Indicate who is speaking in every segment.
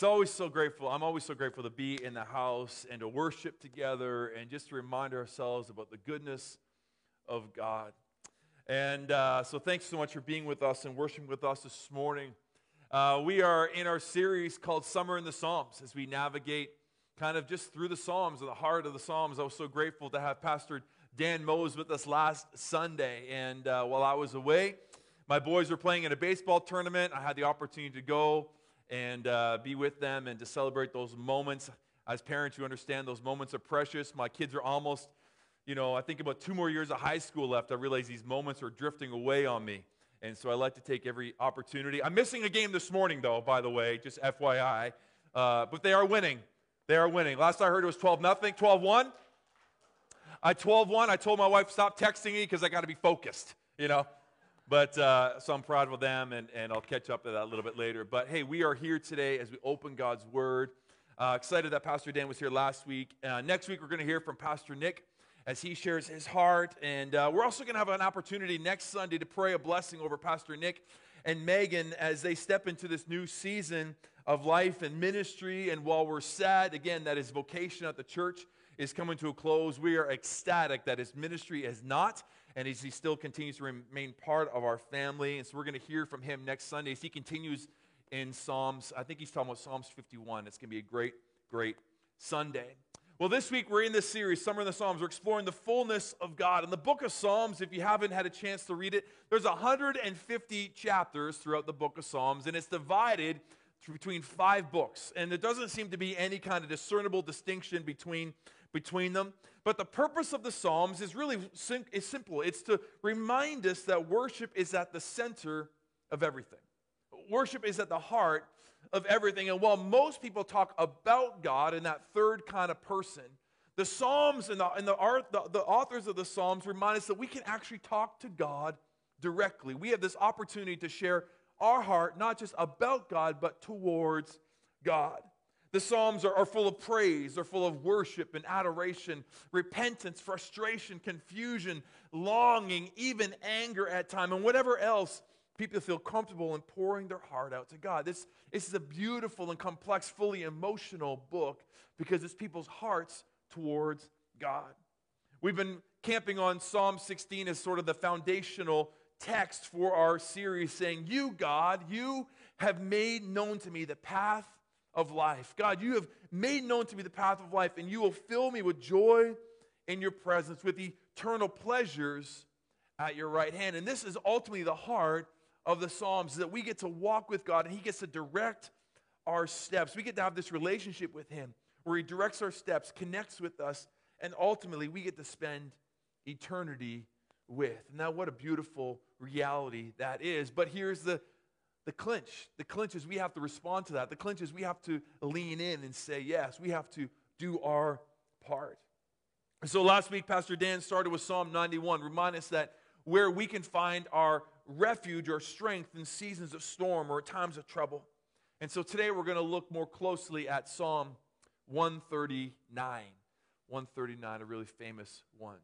Speaker 1: It's always so grateful. I'm always so grateful to be in the house and to worship together and just to remind ourselves about the goodness of God. And uh, so, thanks so much for being with us and worshiping with us this morning. Uh, we are in our series called Summer in the Psalms as we navigate kind of just through the Psalms and the heart of the Psalms. I was so grateful to have Pastor Dan Mose with us last Sunday. And uh, while I was away, my boys were playing in a baseball tournament. I had the opportunity to go and uh, be with them and to celebrate those moments. As parents, you understand those moments are precious. My kids are almost, you know, I think about two more years of high school left. I realize these moments are drifting away on me. And so I like to take every opportunity. I'm missing a game this morning, though, by the way, just FYI. Uh, but they are winning. They are winning. Last I heard it was 12 nothing, 12 1. I 12 1. I told my wife, stop texting me because I got to be focused, you know. But uh, so I'm proud of them, and, and I'll catch up to that a little bit later. But hey, we are here today as we open God's Word. Uh, excited that Pastor Dan was here last week. Uh, next week, we're going to hear from Pastor Nick as he shares his heart. And uh, we're also going to have an opportunity next Sunday to pray a blessing over Pastor Nick and Megan as they step into this new season of life and ministry. And while we're sad, again, that his vocation at the church is coming to a close, we are ecstatic that his ministry is not and as he still continues to remain part of our family. And so we're going to hear from him next Sunday as he continues in Psalms. I think he's talking about Psalms 51. It's going to be a great, great Sunday. Well, this week we're in this series, Summer in the Psalms. We're exploring the fullness of God. In the book of Psalms, if you haven't had a chance to read it, there's 150 chapters throughout the book of Psalms, and it's divided between five books. And there doesn't seem to be any kind of discernible distinction between between them. But the purpose of the Psalms is really sim- is simple it's to remind us that worship is at the center of everything. Worship is at the heart of everything. And while most people talk about God in that third kind of person, the Psalms and, the, and the, art, the, the authors of the Psalms remind us that we can actually talk to God directly. We have this opportunity to share our heart, not just about God, but towards God. The Psalms are, are, full of praise, they're full of worship and adoration, repentance, frustration, confusion, longing, even anger at time, and whatever else people feel comfortable in pouring their heart out to God. This, this is a beautiful and complex, fully emotional book because it's people's hearts towards God. We've been camping on Psalm 16 as sort of the foundational text for our series, saying, You, God, you have made known to me the path of life. God, you have made known to me the path of life, and you will fill me with joy in your presence, with eternal pleasures at your right hand. And this is ultimately the heart of the Psalms that we get to walk with God and He gets to direct our steps. We get to have this relationship with Him where He directs our steps, connects with us, and ultimately we get to spend eternity with. Now, what a beautiful reality that is. But here's the the clinch. The clinch is we have to respond to that. The clinch is we have to lean in and say yes. We have to do our part. So last week, Pastor Dan started with Psalm 91, remind us that where we can find our refuge or strength in seasons of storm or times of trouble. And so today we're going to look more closely at Psalm 139. 139, a really famous one.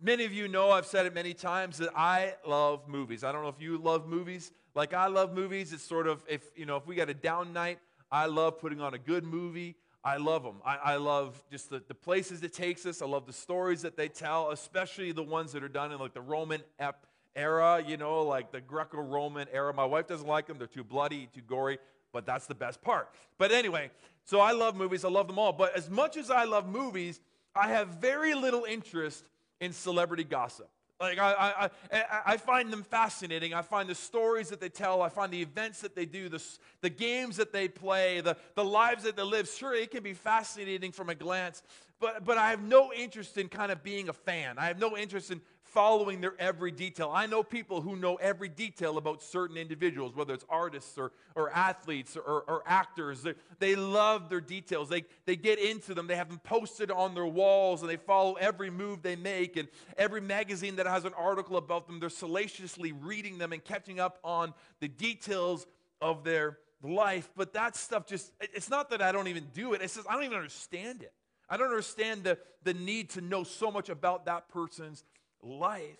Speaker 1: Many of you know, I've said it many times, that I love movies. I don't know if you love movies. Like I love movies. It's sort of, if, you know, if we got a down night, I love putting on a good movie. I love them. I, I love just the, the places it takes us. I love the stories that they tell, especially the ones that are done in like the Roman ep- era, you know, like the Greco Roman era. My wife doesn't like them, they're too bloody, too gory, but that's the best part. But anyway, so I love movies, I love them all. But as much as I love movies, I have very little interest in celebrity gossip. Like, I, I, I, find them fascinating. I find the stories that they tell. I find the events that they do, the, the games that they play, the, the lives that they live. Sure, it can be fascinating from a glance, but, but I have no interest in kind of being a fan. I have no interest in following their every detail. I know people who know every detail about certain individuals, whether it's artists or, or athletes or, or actors. They, they love their details. They, they get into them. They have them posted on their walls and they follow every move they make. And every magazine that has an article about them, they're salaciously reading them and catching up on the details of their life. But that stuff just, it's not that I don't even do it, it's just I don't even understand it. I don't understand the, the need to know so much about that person's life.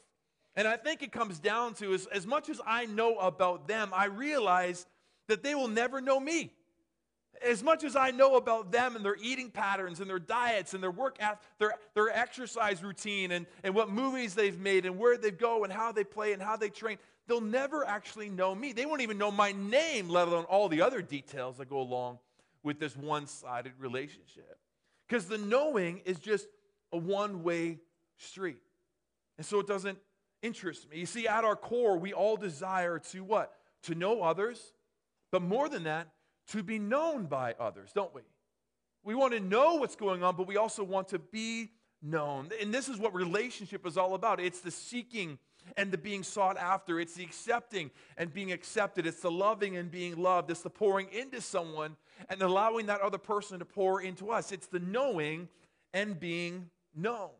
Speaker 1: And I think it comes down to as, as much as I know about them, I realize that they will never know me. As much as I know about them and their eating patterns and their diets and their work, their, their exercise routine and, and what movies they've made and where they go and how they play and how they train, they'll never actually know me. They won't even know my name, let alone all the other details that go along with this one sided relationship. Because the knowing is just a one way street. And so it doesn't interest me. You see, at our core, we all desire to what? To know others, but more than that, to be known by others, don't we? We want to know what's going on, but we also want to be known. And this is what relationship is all about it's the seeking and the being sought after, it's the accepting and being accepted, it's the loving and being loved, it's the pouring into someone and allowing that other person to pour into us. It's the knowing and being known.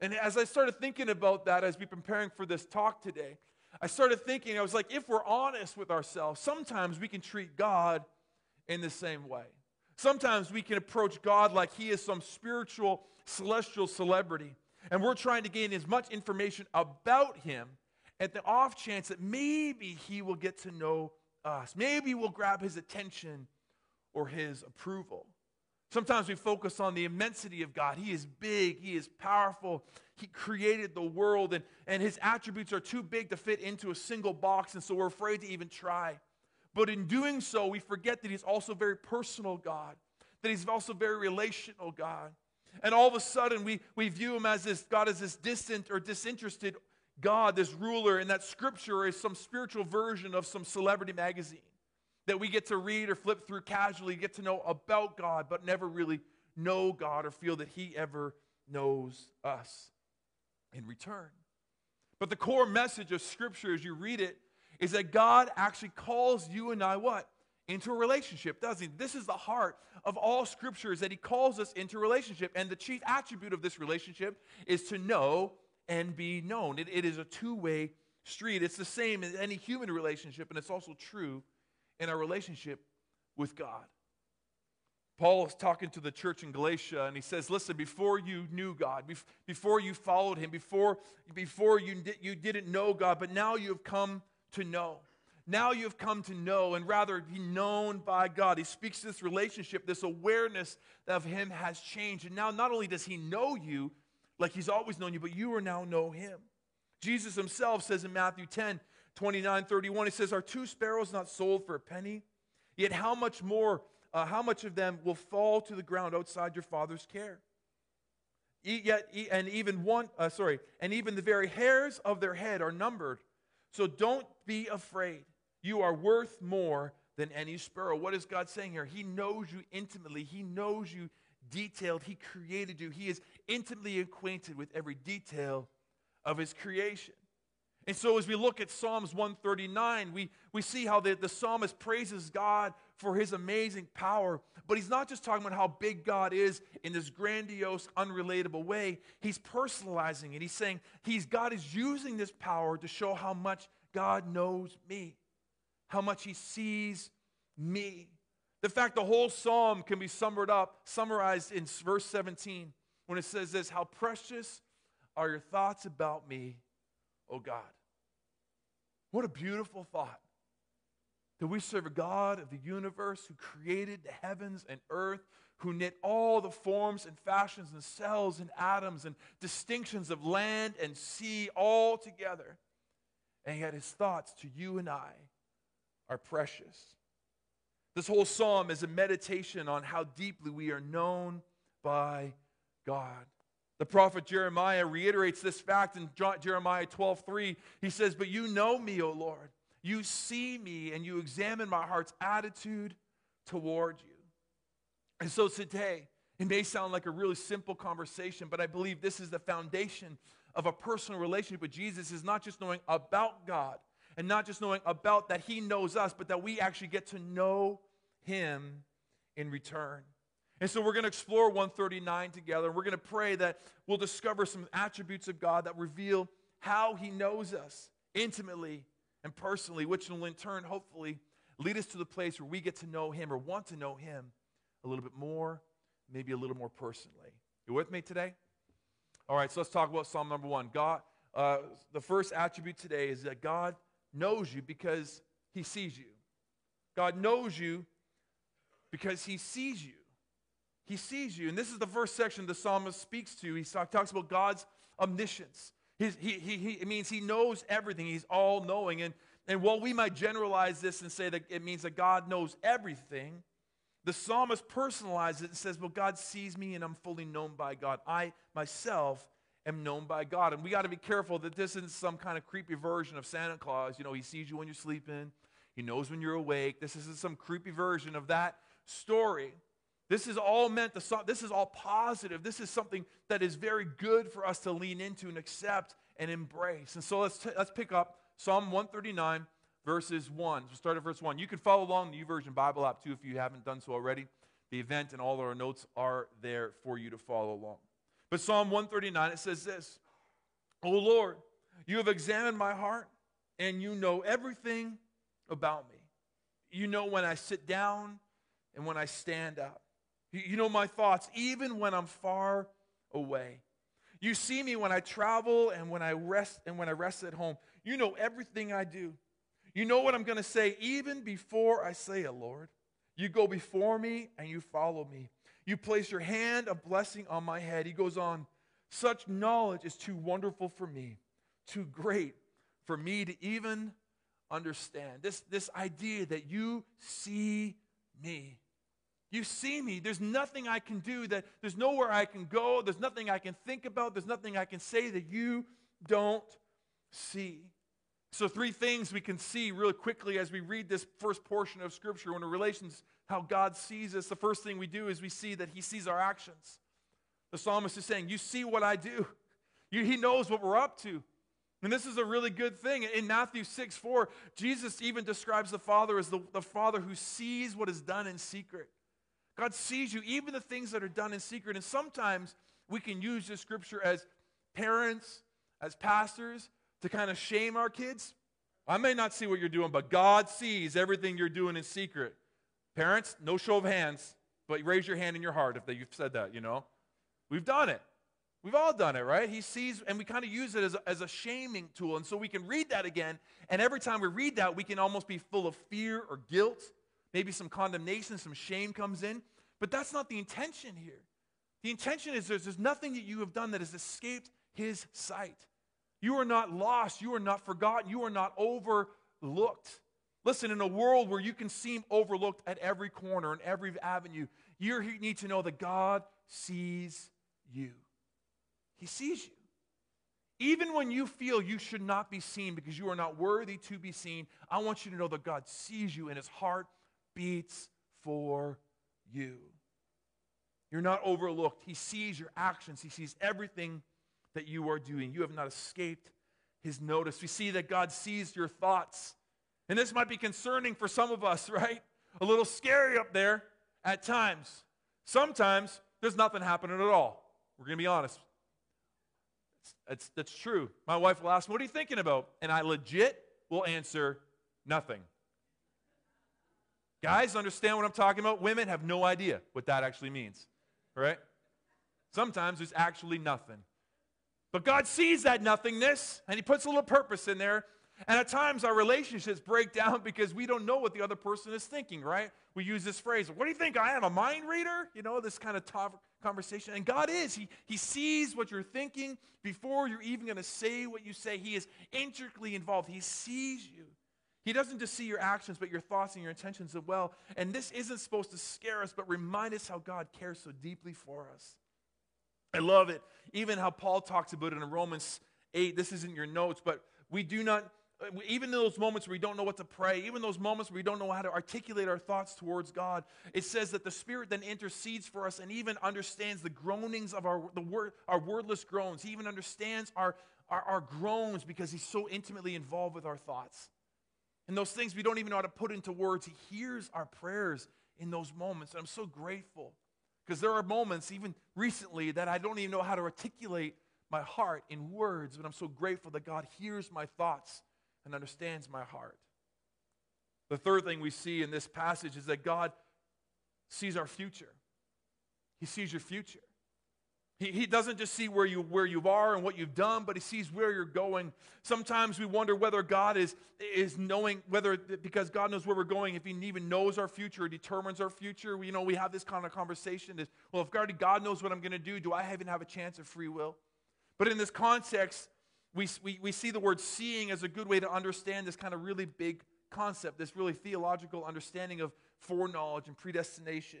Speaker 1: And as I started thinking about that as we preparing for this talk today, I started thinking, I was like, if we're honest with ourselves, sometimes we can treat God in the same way. Sometimes we can approach God like he is some spiritual, celestial celebrity, and we're trying to gain as much information about him at the off chance that maybe he will get to know us. Maybe we'll grab his attention or his approval. Sometimes we focus on the immensity of God. He is big, He is powerful, He created the world, and, and His attributes are too big to fit into a single box, and so we're afraid to even try. But in doing so, we forget that He's also very personal God, that He's also very relational God. And all of a sudden, we, we view Him as this God as this distant or disinterested God, this ruler, and that Scripture is some spiritual version of some celebrity magazine that we get to read or flip through casually, get to know about God, but never really know God or feel that He ever knows us in return. But the core message of Scripture as you read it is that God actually calls you and I what? Into a relationship, doesn't he? This is the heart of all Scripture is that he calls us into relationship. And the chief attribute of this relationship is to know and be known. it, it is a two way street. It's the same in any human relationship, and it's also true in our relationship with God. Paul is talking to the church in Galatia and he says, Listen, before you knew God, before you followed him, before, before you, you didn't know God, but now you have come to know. Now you have come to know and rather be known by God. He speaks this relationship, this awareness of him has changed. And now not only does he know you like he's always known you, but you are now know him. Jesus himself says in Matthew 10, 29, 31, he says, Are two sparrows not sold for a penny? Yet how much more, uh, how much of them will fall to the ground outside your father's care? Yet, and even one, uh, sorry, and even the very hairs of their head are numbered. So don't be afraid. You are worth more than any sparrow. What is God saying here? He knows you intimately. He knows you detailed. He created you. He is intimately acquainted with every detail of his creation. And so, as we look at Psalms 139, we, we see how the, the psalmist praises God for his amazing power. But he's not just talking about how big God is in this grandiose, unrelatable way. He's personalizing it. He's saying he's, God is using this power to show how much God knows me, how much he sees me. The fact the whole psalm can be summed up, summarized in verse 17 when it says this How precious are your thoughts about me, O God. What a beautiful thought that we serve a God of the universe who created the heavens and earth, who knit all the forms and fashions and cells and atoms and distinctions of land and sea all together. And yet his thoughts to you and I are precious. This whole psalm is a meditation on how deeply we are known by God. The prophet Jeremiah reiterates this fact in Jeremiah 12 3. He says, But you know me, O Lord. You see me and you examine my heart's attitude toward you. And so today, it may sound like a really simple conversation, but I believe this is the foundation of a personal relationship with Jesus is not just knowing about God and not just knowing about that he knows us, but that we actually get to know him in return. And so we're going to explore 139 together. We're going to pray that we'll discover some attributes of God that reveal how He knows us intimately and personally, which will in turn, hopefully, lead us to the place where we get to know Him or want to know Him a little bit more, maybe a little more personally. You with me today? All right, so let's talk about Psalm number one. God, uh, the first attribute today is that God knows you because He sees you. God knows you because he sees you. He sees you. And this is the first section the psalmist speaks to. He talks about God's omniscience. he, he, he, it means he knows everything, he's all knowing. And, and while we might generalize this and say that it means that God knows everything, the psalmist personalizes it and says, Well, God sees me and I'm fully known by God. I myself am known by God. And we got to be careful that this isn't some kind of creepy version of Santa Claus. You know, he sees you when you're sleeping, he knows when you're awake. This isn't some creepy version of that story. This is all meant to, this is all positive. This is something that is very good for us to lean into and accept and embrace. And so let's, t- let's pick up Psalm 139, verses 1. We'll start at verse 1. You can follow along YouVersion Bible app too if you haven't done so already. The event and all our notes are there for you to follow along. But Psalm 139, it says this O Lord, you have examined my heart, and you know everything about me. You know when I sit down and when I stand up. You know my thoughts, even when I'm far away. You see me when I travel and when I rest and when I rest at home. You know everything I do. You know what I'm going to say even before I say it, Lord. You go before me and you follow me. You place your hand of blessing on my head. He goes on, such knowledge is too wonderful for me, too great for me to even understand. This, this idea that you see me. You see me. There's nothing I can do that there's nowhere I can go. There's nothing I can think about. There's nothing I can say that you don't see. So, three things we can see really quickly as we read this first portion of Scripture when it relations how God sees us. The first thing we do is we see that He sees our actions. The psalmist is saying, You see what I do. You, he knows what we're up to. And this is a really good thing. In Matthew 6 4, Jesus even describes the Father as the, the Father who sees what is done in secret. God sees you, even the things that are done in secret. And sometimes we can use this scripture as parents, as pastors, to kind of shame our kids. I may not see what you're doing, but God sees everything you're doing in secret. Parents, no show of hands, but raise your hand in your heart if you've said that, you know. We've done it. We've all done it, right? He sees, and we kind of use it as a, as a shaming tool. And so we can read that again, and every time we read that, we can almost be full of fear or guilt Maybe some condemnation, some shame comes in. But that's not the intention here. The intention is there's, there's nothing that you have done that has escaped his sight. You are not lost. You are not forgotten. You are not overlooked. Listen, in a world where you can seem overlooked at every corner and every avenue, you need to know that God sees you. He sees you. Even when you feel you should not be seen because you are not worthy to be seen, I want you to know that God sees you and his heart beats for you. You're not overlooked. He sees your actions, He sees everything that you are doing. You have not escaped His notice. We see that God sees your thoughts. And this might be concerning for some of us, right? A little scary up there at times. Sometimes there's nothing happening at all. We're going to be honest. It's, that's true. My wife will ask, What are you thinking about? And I legit will answer, Nothing. Guys understand what I'm talking about? Women have no idea what that actually means, right? Sometimes there's actually nothing. But God sees that nothingness and He puts a little purpose in there. And at times our relationships break down because we don't know what the other person is thinking, right? We use this phrase, What do you think? I am a mind reader? You know, this kind of tough conversation. And God is. He, he sees what you're thinking before you're even going to say what you say. He is intricately involved. He sees you. He doesn't just see your actions, but your thoughts and your intentions as well. And this isn't supposed to scare us, but remind us how God cares so deeply for us. I love it. Even how Paul talks about it in Romans 8. This isn't your notes, but we do not, even in those moments where we don't know what to pray, even those moments where we don't know how to articulate our thoughts towards God, it says that the Spirit then intercedes for us and even understands the groanings of our, the word, our wordless groans. He even understands our, our, our groans because He's so intimately involved with our thoughts. And those things we don't even know how to put into words. He hears our prayers in those moments. And I'm so grateful because there are moments, even recently, that I don't even know how to articulate my heart in words. But I'm so grateful that God hears my thoughts and understands my heart. The third thing we see in this passage is that God sees our future. He sees your future. He, he doesn't just see where you, where you are and what you've done, but he sees where you're going. Sometimes we wonder whether God is, is knowing, whether because God knows where we're going, if he even knows our future or determines our future. We, you know, we have this kind of conversation is, well, if God, God knows what I'm going to do, do I even have a chance of free will? But in this context, we, we, we see the word seeing as a good way to understand this kind of really big concept, this really theological understanding of foreknowledge and predestination.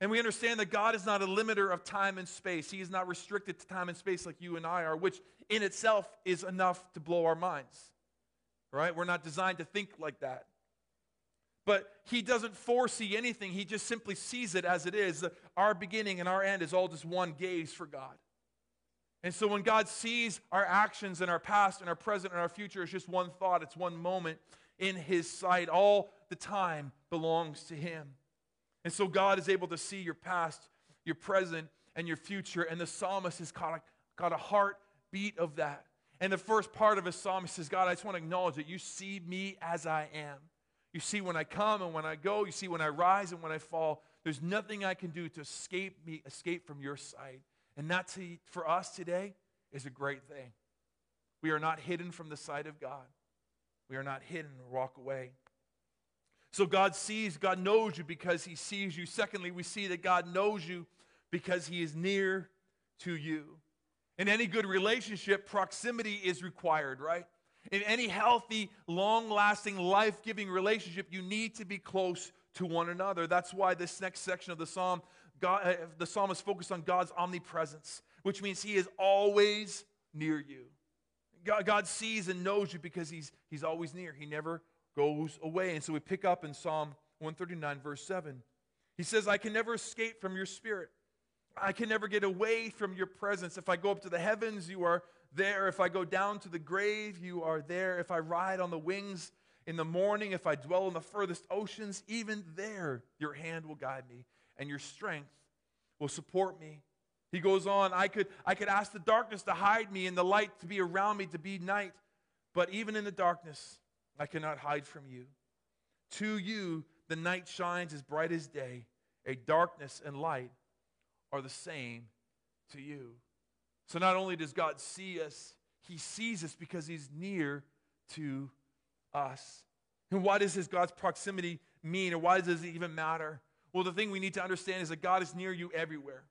Speaker 1: And we understand that God is not a limiter of time and space. He is not restricted to time and space like you and I are, which in itself is enough to blow our minds. Right? We're not designed to think like that. But he doesn't foresee anything. He just simply sees it as it is. Our beginning and our end is all just one gaze for God. And so when God sees our actions and our past and our present and our future, it's just one thought, it's one moment in his sight. All the time belongs to him. And so God is able to see your past, your present, and your future. And the psalmist has got a, got a heartbeat of that. And the first part of his psalm he says, God, I just want to acknowledge that you see me as I am. You see when I come and when I go. You see when I rise and when I fall. There's nothing I can do to escape me, escape from your sight. And that to, for us today is a great thing. We are not hidden from the sight of God. We are not hidden or walk away. So God sees, God knows you because he sees you. Secondly, we see that God knows you because he is near to you. In any good relationship, proximity is required, right? In any healthy, long lasting, life giving relationship, you need to be close to one another. That's why this next section of the psalm, God, uh, the psalm is focused on God's omnipresence, which means he is always near you. God, God sees and knows you because he's, he's always near. He never goes away. And so we pick up in Psalm 139, verse 7. He says, I can never escape from your spirit. I can never get away from your presence. If I go up to the heavens, you are there. If I go down to the grave, you are there. If I ride on the wings in the morning, if I dwell in the furthest oceans, even there your hand will guide me and your strength will support me. He goes on, I could, I could ask the darkness to hide me and the light to be around me to be night. But even in the darkness, I cannot hide from you. To you, the night shines as bright as day. A darkness and light are the same to you. So not only does God see us, he sees us because he's near to us. And why does his God's proximity mean, or why does it even matter? Well, the thing we need to understand is that God is near you everywhere.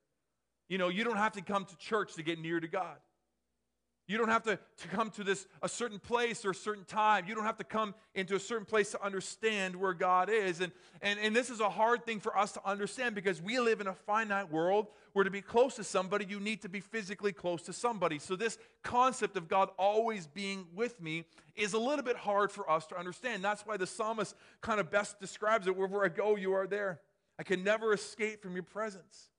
Speaker 1: You know, you don't have to come to church to get near to God. You don't have to, to come to this a certain place or a certain time. You don't have to come into a certain place to understand where God is. And, and, and this is a hard thing for us to understand because we live in a finite world where to be close to somebody, you need to be physically close to somebody. So, this concept of God always being with me is a little bit hard for us to understand. That's why the psalmist kind of best describes it wherever I go, you are there. I can never escape from your presence.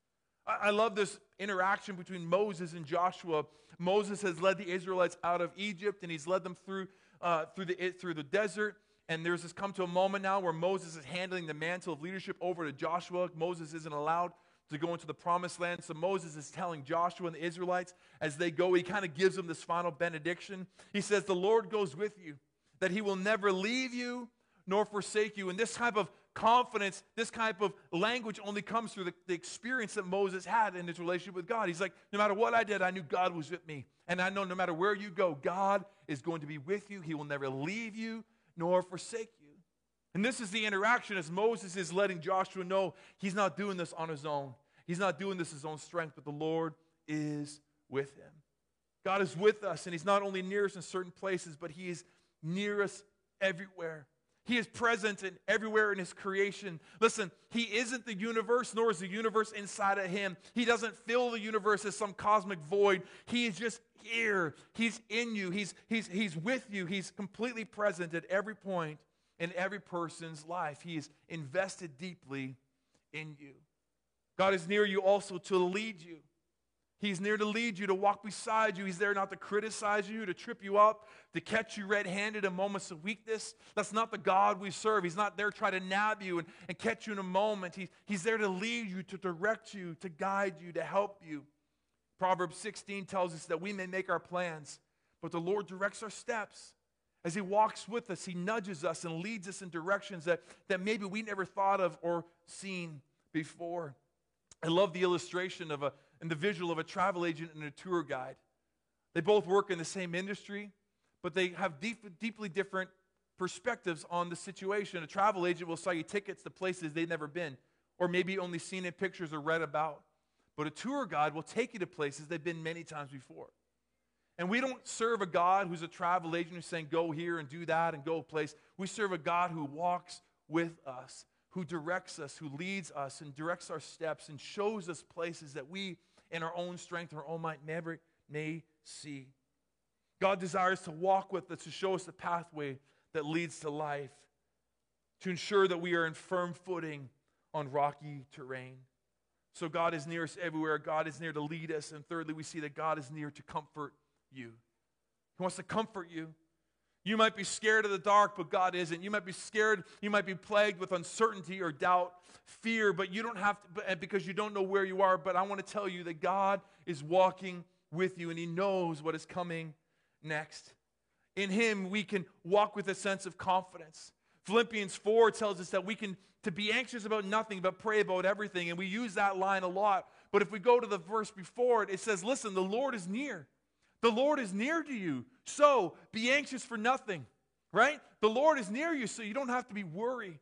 Speaker 1: I, love this interaction between Moses and Joshua Moses has led the Israelites out of Egypt and he's led them through, uh, through, the, through the desert. And there's this come to a moment now where Moses is handing the mantle of leadership over to Joshua. Moses isn't allowed to go into the promised land. So Moses is telling Joshua and the Israelites as they go, he kind of gives them this final benediction. He says, The Lord goes with you, that he will never leave you nor forsake you. And this type of confidence, this type of language only comes through the, the, experience that Moses had in his relationship with God. He's like, no matter what I did, I knew God was with me. And I know no matter where you go, God is going to be with you. He will never leave you nor forsake you. And this is the interaction as Moses is letting Joshua know he's not doing this on his own. He's not doing this his own strength, but the Lord is with him. God is with us, and he's not only near us in certain places, but he is near us everywhere. He is present in everywhere in his creation. Listen, he isn't the universe, nor is the universe inside of him. He doesn't fill the universe as some cosmic void. He is just here. He's in you. He's, he's, he's with you. He's completely present at every point in every person's life. He is invested deeply in you. God is near you also to lead you. He's near to lead you, to walk beside you. He's there not to criticize you, to trip you up, to catch you red handed in moments of weakness. That's not the God we serve. He's not there trying to nab you and, and catch you in a moment. He, he's there to lead you, to direct you, to guide you, to help you. Proverbs 16 tells us that we may make our plans, but the Lord directs our steps. As He walks with us, He nudges us and leads us in directions that, that maybe we never thought of or seen before. I love the illustration of a, and the visual of a travel agent and a tour guide. They both work in the same industry, but they have deep, deeply different perspectives on the situation. A travel agent will sell you tickets to places they've never been, or maybe only seen in pictures or read about. But a tour guide will take you to places they've been many times before. And we don't serve a God who's a travel agent who's saying, go here and do that and go a place. We serve a God who walks with us, who directs us, who leads us and directs our steps and shows us places that we, in our own strength our own might, never may see. God desires to walk with us, to show us the pathway that leads to life, to ensure that we are in firm footing on rocky terrain. So God is near us everywhere. God is near to lead us. And thirdly, we see that God is near to comfort you. He wants to comfort you. You might be scared of the dark, but God isn't. You might be scared, you might be plagued with uncertainty or doubt, fear, but you don't have to, because you don't know where you are. But I want to tell you that God is walking with you and He knows what is coming next. In Him, we can walk with a sense of confidence. Philippians 4 tells us that we can to be anxious about nothing but pray about everything and we use that line a lot but if we go to the verse before it it says listen the lord is near the Lord is near to you. So be anxious for nothing, right? The Lord is near you, so you don't have to be worried.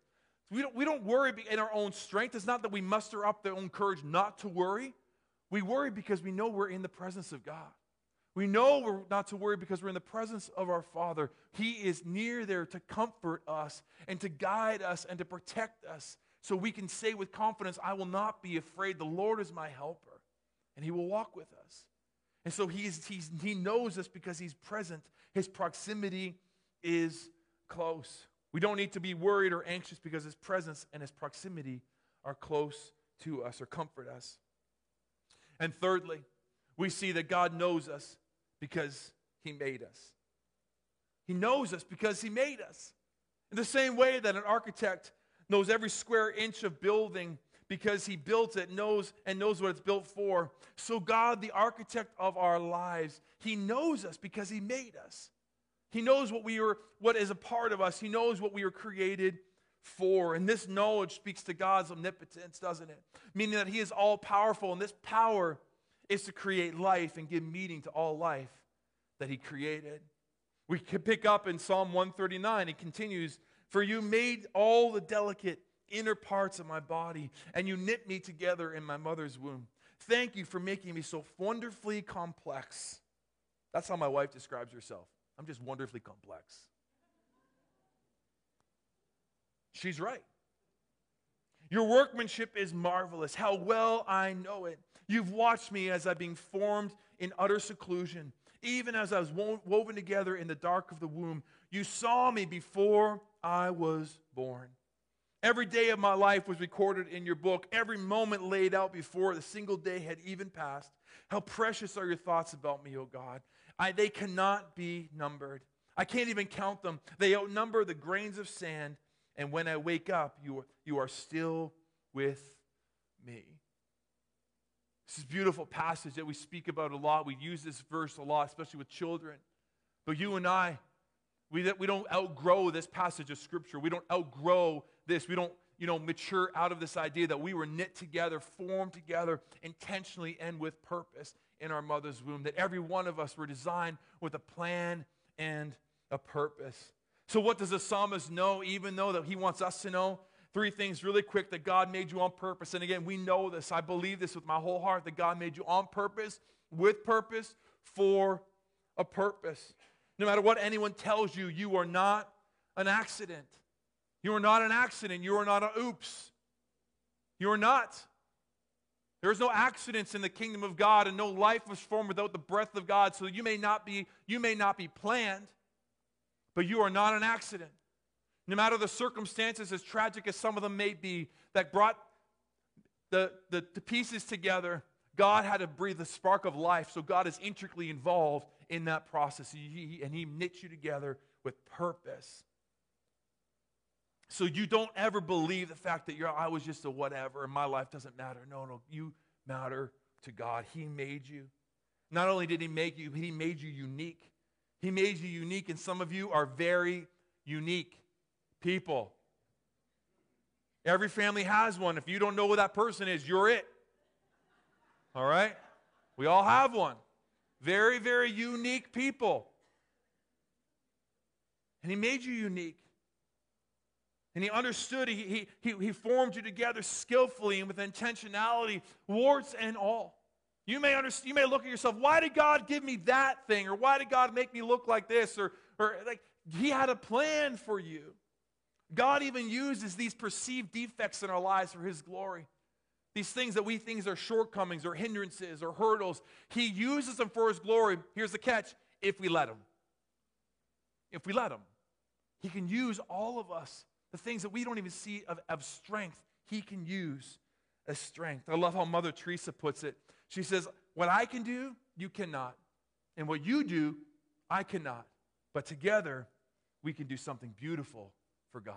Speaker 1: We don't, we don't worry in our own strength. It's not that we muster up their own courage not to worry. We worry because we know we're in the presence of God. We know we're not to worry because we're in the presence of our Father. He is near there to comfort us and to guide us and to protect us so we can say with confidence, I will not be afraid. The Lord is my helper, and He will walk with us. And so he's, he's, he knows us because he's present. His proximity is close. We don't need to be worried or anxious because his presence and his proximity are close to us or comfort us. And thirdly, we see that God knows us because he made us. He knows us because he made us. In the same way that an architect knows every square inch of building because he built it knows and knows what it's built for. So god the architect of our lives he knows us because he made us. He knows what we are what is a part of us. He knows what we were created for. And this knowledge speaks to god's omnipotence doesn't it? Meaning that he is all powerful and this power is to create life and give meaning to all life that he created. We can pick up in psalm 139 it continues for you made all the delicate inner parts of my body, and you knit me together in my mother's womb. Thank you for making me so wonderfully complex. That's how my wife describes herself. I'm just wonderfully complex. She's right. Your workmanship is marvelous. How well I know it. You've watched me as I've been formed in utter seclusion. Even as I was woven together in the dark of the womb, you saw me before I was born. Every day of my life was recorded in your book, every moment laid out before the single day had even passed. How precious are your thoughts about me, O God. I, they cannot be numbered. I can't even count them. They outnumber the grains of sand. And when I wake up, you are, you are still with me. This is a beautiful passage that we speak about a lot. We use this verse a lot, especially with children. But you and I, we, we don't outgrow this passage of Scripture. We don't outgrow this. We don't, you know, mature out of this idea that we were knit together, formed together intentionally and with purpose in our mother's womb. That every one of us were designed with a plan and a purpose. So, what does the psalmist know, even though that he wants us to know? Three things really quick that God made you on purpose. And again, we know this. I believe this with my whole heart that God made you on purpose, with purpose, for a purpose. No matter what anyone tells you, you are not an accident. You are not an accident. You are not an oops. You are not. There's no accidents in the kingdom of God, and no life was formed without the breath of God. So you may not be, you may not be planned, but you are not an accident. No matter the circumstances, as tragic as some of them may be, that brought the, the, the pieces together, God had to breathe the spark of life. So God is intricately involved in that process. He, and He knits you together with purpose. So you don't ever believe the fact that you're, I was just a whatever and my life doesn't matter. No, no, you matter to God. He made you. Not only did He make you, He made you unique. He made you unique, and some of you are very unique people. Every family has one. If you don't know who that person is, you're it. All right? We all have one. Very, very unique people. And He made you unique. And He understood, He, he, he formed you together skillfully and with intentionality, warts and all. You may, understand, you may look at yourself, why did God give me that thing? Or why did God make me look like this? Or, or like, He had a plan for you. God even uses these perceived defects in our lives for His glory. These things that we think are shortcomings or hindrances or hurdles, He uses them for His glory. Here's the catch if we let Him. If we let Him, He can use all of us, the things that we don't even see of, of strength, He can use as strength. I love how Mother Teresa puts it. She says, What I can do, you cannot. And what you do, I cannot. But together, we can do something beautiful for God.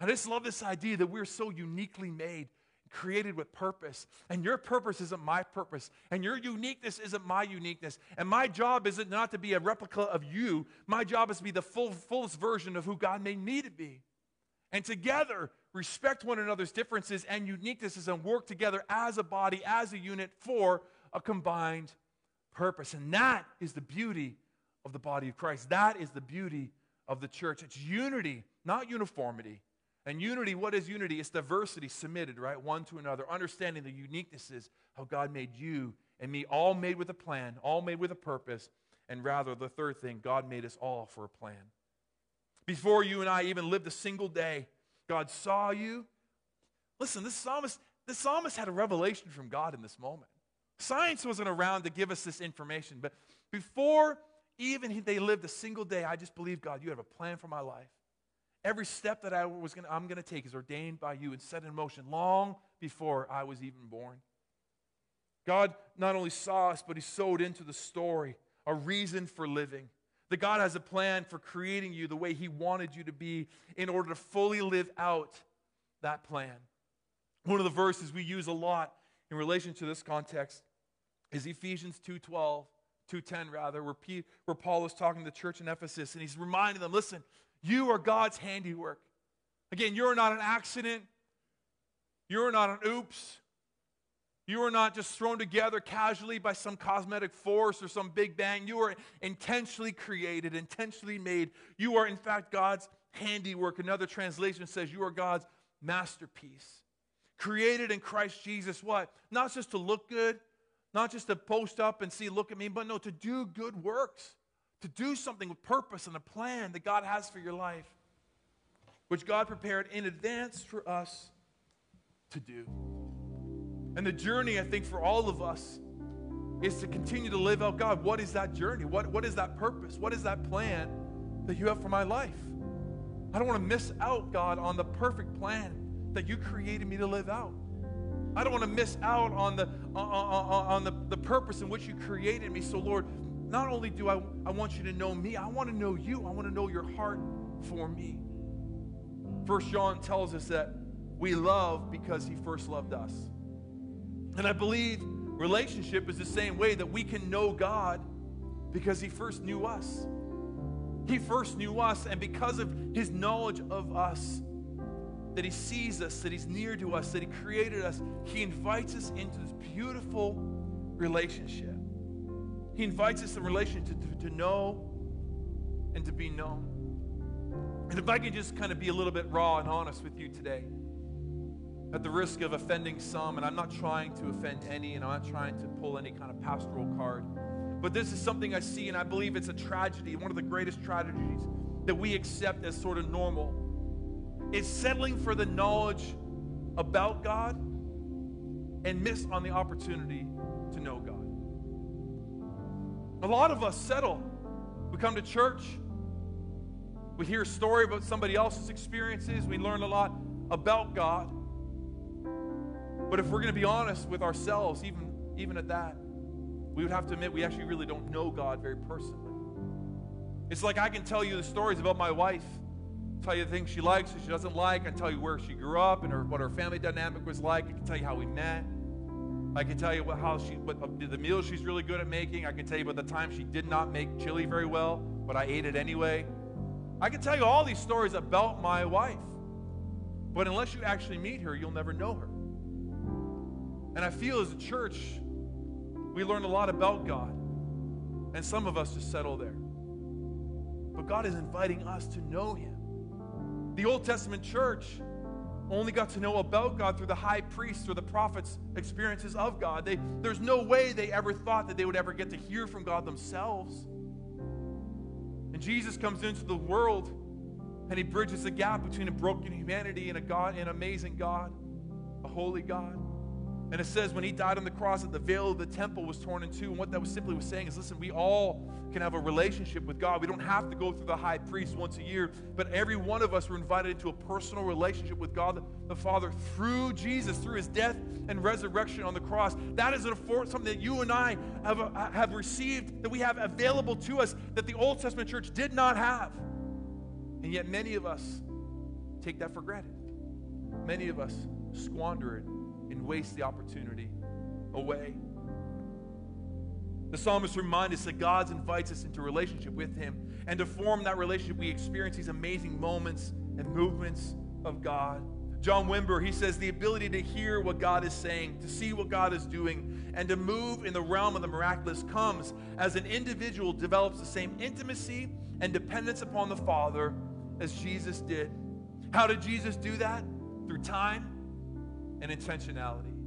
Speaker 1: I just love this idea that we're so uniquely made, created with purpose. And your purpose isn't my purpose. And your uniqueness isn't my uniqueness. And my job isn't not to be a replica of you. My job is to be the full, fullest version of who God made me to be. And together, respect one another's differences and uniquenesses and work together as a body, as a unit for a combined purpose. And that is the beauty of the body of Christ. That is the beauty of the church. It's unity, not uniformity. And unity, what is unity? It's diversity submitted, right? One to another, understanding the uniquenesses how God made you and me, all made with a plan, all made with a purpose. And rather, the third thing, God made us all for a plan. Before you and I even lived a single day, God saw you. Listen, this psalmist, this psalmist had a revelation from God in this moment. Science wasn't around to give us this information, but before even they lived a single day, I just believe, God, you have a plan for my life. Every step that I was gonna, I'm going to take is ordained by you and set in motion long before I was even born. God not only saw us, but He sowed into the story a reason for living. That God has a plan for creating you the way He wanted you to be in order to fully live out that plan. One of the verses we use a lot in relation to this context is Ephesians 2:12. 2.10 rather, where, P, where Paul is talking to the church in Ephesus, and he's reminding them, listen, you are God's handiwork. Again, you're not an accident. You're not an oops. You are not just thrown together casually by some cosmetic force or some big bang. You are intentionally created, intentionally made. You are, in fact, God's handiwork. Another translation says you are God's masterpiece. Created in Christ Jesus, what? Not just to look good, not just to post up and see, look at me, but no, to do good works, to do something with purpose and a plan that God has for your life, which God prepared in advance for us to do. And the journey, I think, for all of us is to continue to live out God. What is that journey? What, what is that purpose? What is that plan that you have for my life? I don't want to miss out, God, on the perfect plan that you created me to live out. I don't want to miss out on the, on, on, on the, the purpose in which you created me. So, Lord, not only do I, I want you to know me, I want to know you. I want to know your heart for me. First John tells us that we love because he first loved us. And I believe relationship is the same way that we can know God because he first knew us. He first knew us, and because of his knowledge of us, that He sees us, that He's near to us, that He created us. He invites us into this beautiful relationship. He invites us in relationship to, to, know and to be known. And if I could just kind of be a little bit raw and honest with you today, at the risk of offending some, and I'm not trying to offend any, and I'm not trying to pull any kind of pastoral card, but this is something I see, and I believe it's a tragedy, one of the greatest tragedies that we accept as sort of normal is settling for the knowledge about God and miss on the opportunity to know God. A lot of us settle. We come to church, we hear a story about somebody else's experiences, we learn a lot about God. But if we're going to be honest with ourselves, even, even at that, we would have to admit we actually really don't know God very personally. It's like I can tell you the stories about my wife tell you the things she likes and she doesn't like. I can tell you where she grew up and her, what her family dynamic was like. I can tell you how we met. I can tell you what, how she, what, uh, the meals she's really good at making. I can tell you about the time she did not make chili very well, but I ate it anyway. I can tell you all these stories about my wife. But unless you actually meet her, you'll never know her. And I feel as a church, we learn a lot about God. And some of us just settle there. But God is inviting us to know Him. The Old Testament church only got to know about God through the high priests or the prophets' experiences of God. They, there's no way they ever thought that they would ever get to hear from God themselves. And Jesus comes into the world and he bridges the gap between a broken humanity and a God, an amazing God, a holy God. And it says when he died on the cross that the veil of the temple was torn in two. And what that was simply was saying is, listen, we all can have a relationship with God. We don't have to go through the high priest once a year, but every one of us were invited into a personal relationship with God the Father through Jesus, through his death and resurrection on the cross. That is something that you and I have, uh, have received, that we have available to us, that the Old Testament church did not have. And yet many of us take that for granted. Many of us squander it and waste the opportunity away. The psalmist reminds us that God invites us into relationship with Him. And to form that relationship, we experience these amazing moments and movements of God. John Wimber, he says, the ability to hear what God is saying, to see what God is doing, and to move in the realm of the miraculous comes as an individual develops the same intimacy and dependence upon the Father as Jesus did. How did Jesus do that? Through time and intentionality.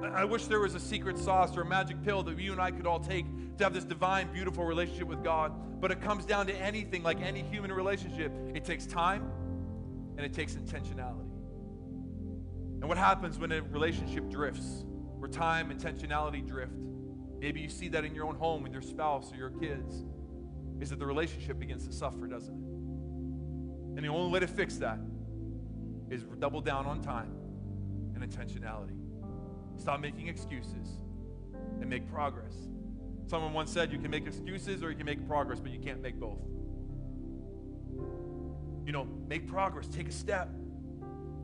Speaker 1: I wish there was a secret sauce or a magic pill that you and I could all take to have this divine, beautiful relationship with God. But it comes down to anything like any human relationship. It takes time and it takes intentionality. And what happens when a relationship drifts, where time, and intentionality drift? Maybe you see that in your own home with your spouse or your kids, is that the relationship begins to suffer, doesn't it? And the only way to fix that is double down on time and intentionality. Stop making excuses and make progress. Someone once said you can make excuses or you can make progress, but you can't make both. You know, make progress, take a step.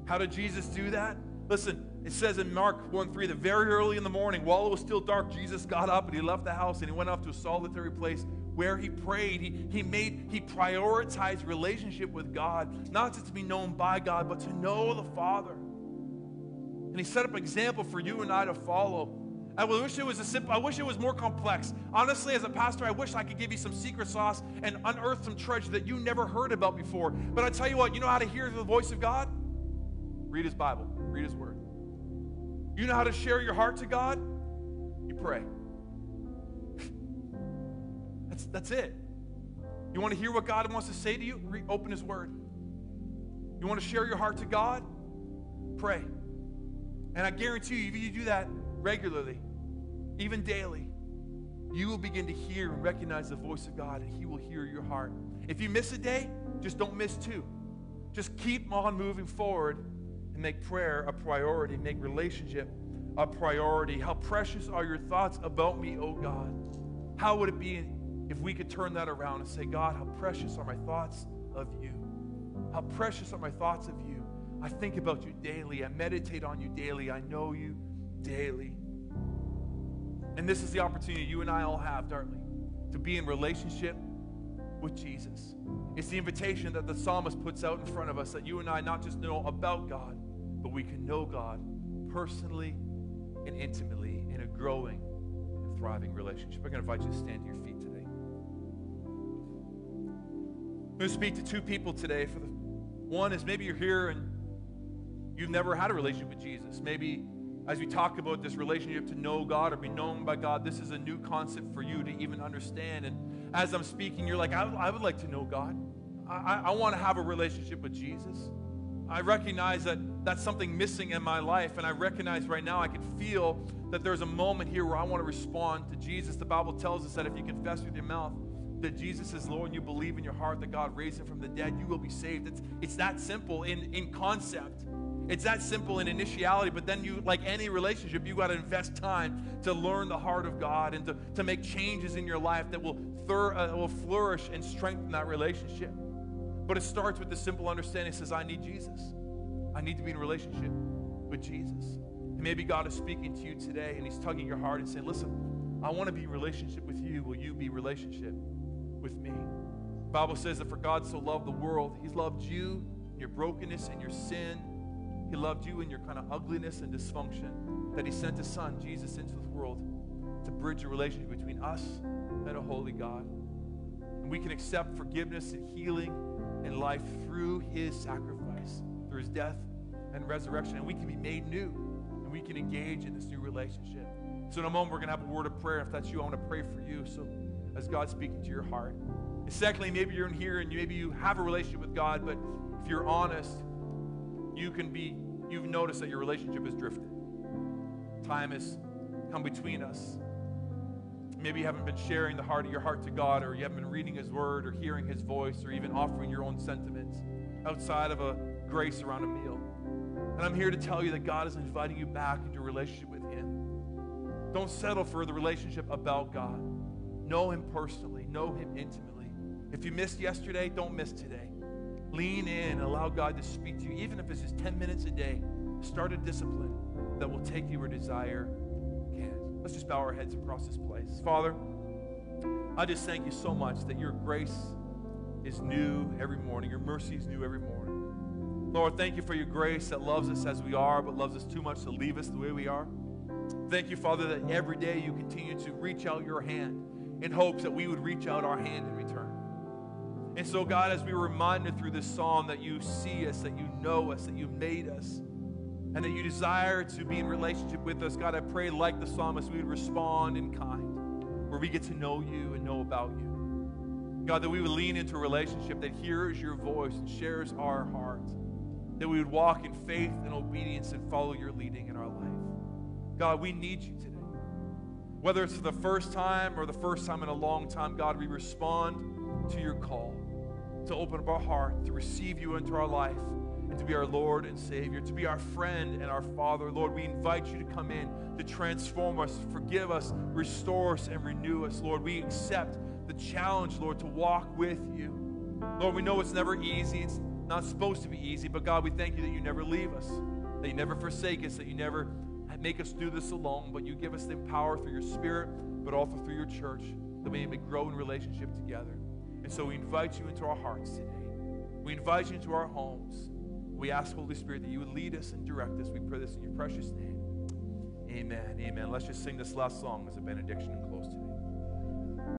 Speaker 1: How did Jesus do that? Listen, it says in Mark 1 3 that very early in the morning, while it was still dark, Jesus got up and he left the house and he went off to a solitary place where he prayed. He, he made, he prioritized relationship with God, not just to be known by God, but to know the Father. And he set up an example for you and I to follow. I wish it was a simple, I wish it was more complex. Honestly, as a pastor, I wish I could give you some secret sauce and unearth some treasure that you never heard about before. But I tell you what, you know how to hear the voice of God? Read his Bible, read his word. You know how to share your heart to God? You pray. that's, that's it. You want to hear what God wants to say to you? Re- open his word. You want to share your heart to God? Pray. And I guarantee you, if you do that regularly, even daily, you will begin to hear and recognize the voice of God, and He will hear your heart. If you miss a day, just don't miss two. Just keep on moving forward and make prayer a priority, make relationship a priority. How precious are your thoughts about me, oh God? How would it be if we could turn that around and say, God, how precious are my thoughts of you? How precious are my thoughts of you? I think about you daily. I meditate on you daily. I know you daily. And this is the opportunity you and I all have, darling, to be in relationship with Jesus. It's the invitation that the psalmist puts out in front of us that you and I not just know about God, but we can know God personally and intimately in a growing and thriving relationship. I'm going to invite you to stand to your feet today. I'm going to speak to two people today. For the one is maybe you're here and you've never had a relationship with Jesus. Maybe as we talk about this relationship to know God or be known by God, this is a new concept for you to even understand. And as I'm speaking, you're like, I, I would like to know God. I, I want to have a relationship with Jesus. I recognize that that's something missing in my life, and I recognize right now I can feel that there's a moment here where I want to respond to Jesus. The Bible tells us that if you confess with your mouth that Jesus is Lord and you believe in your heart that God raised him from the dead, you will be saved. It's, it's that simple in, in concept. It's that simple in initiality, but then you, like any relationship, you got to invest time to learn the heart of God and to, to make changes in your life that will, uh, will flourish and strengthen that relationship. But it starts with the simple understanding says, I need Jesus. I need to be in relationship with Jesus. And maybe God is speaking to you today and He's tugging your heart and saying, Listen, I want to be in relationship with you. Will you be relationship with me? The Bible says that for God so loved the world, He's loved you, your brokenness and your sin He loved you in your kind of ugliness and dysfunction, that He sent His Son, Jesus, into the world to bridge a relationship between us and a holy God. And we can accept forgiveness and healing and life through His sacrifice, through His death and resurrection. And we can be made new and we can engage in this new relationship. So, in a moment, we're going to have a word of prayer. If that's you, I want to pray for you. So, as God's speaking to your heart. And secondly, maybe you're in here and maybe you have a relationship with God, but if you're honest, you can be, you've noticed that your relationship has drifted. Time has come between us. Maybe you haven't been sharing the heart of your heart to God, or you haven't been reading His Word, or hearing His voice, or even offering your own sentiments outside of a grace around a meal. And I'm here to tell you that God is inviting you back into a relationship with Him. Don't settle for the relationship about God. Know Him personally, know Him intimately. If you missed yesterday, don't miss today. Lean in, allow God to speak to you, even if it's just 10 minutes a day. Start a discipline that will take you where desire can. Let's just bow our heads across this place. Father, I just thank you so much that your grace is new every morning, your mercy is new every morning. Lord, thank you for your grace that loves us as we are, but loves us too much to leave us the way we are. Thank you, Father, that every day you continue to reach out your hand in hopes that we would reach out our hand in return. And so, God, as we were reminded through this psalm that you see us, that you know us, that you made us, and that you desire to be in relationship with us, God, I pray, like the psalmist, we would respond in kind, where we get to know you and know about you. God, that we would lean into a relationship that hears your voice and shares our heart, that we would walk in faith and obedience and follow your leading in our life. God, we need you today. Whether it's for the first time or the first time in a long time, God, we respond to your call to open up our heart, to receive you into our life, and to be our Lord and Savior, to be our friend and our Father. Lord, we invite you to come in, to transform us, forgive us, restore us, and renew us. Lord, we accept the challenge, Lord, to walk with you. Lord, we know it's never easy. It's not supposed to be easy, but God, we thank you that you never leave us, that you never forsake us, that you never make us do this alone, but you give us the power through your Spirit, but also through your church, that we may grow in relationship together. And so we invite you into our hearts today. We invite you into our homes. We ask, Holy Spirit, that you would lead us and direct us. We pray this in your precious name. Amen. Amen. Let's just sing this last song as a benediction and close.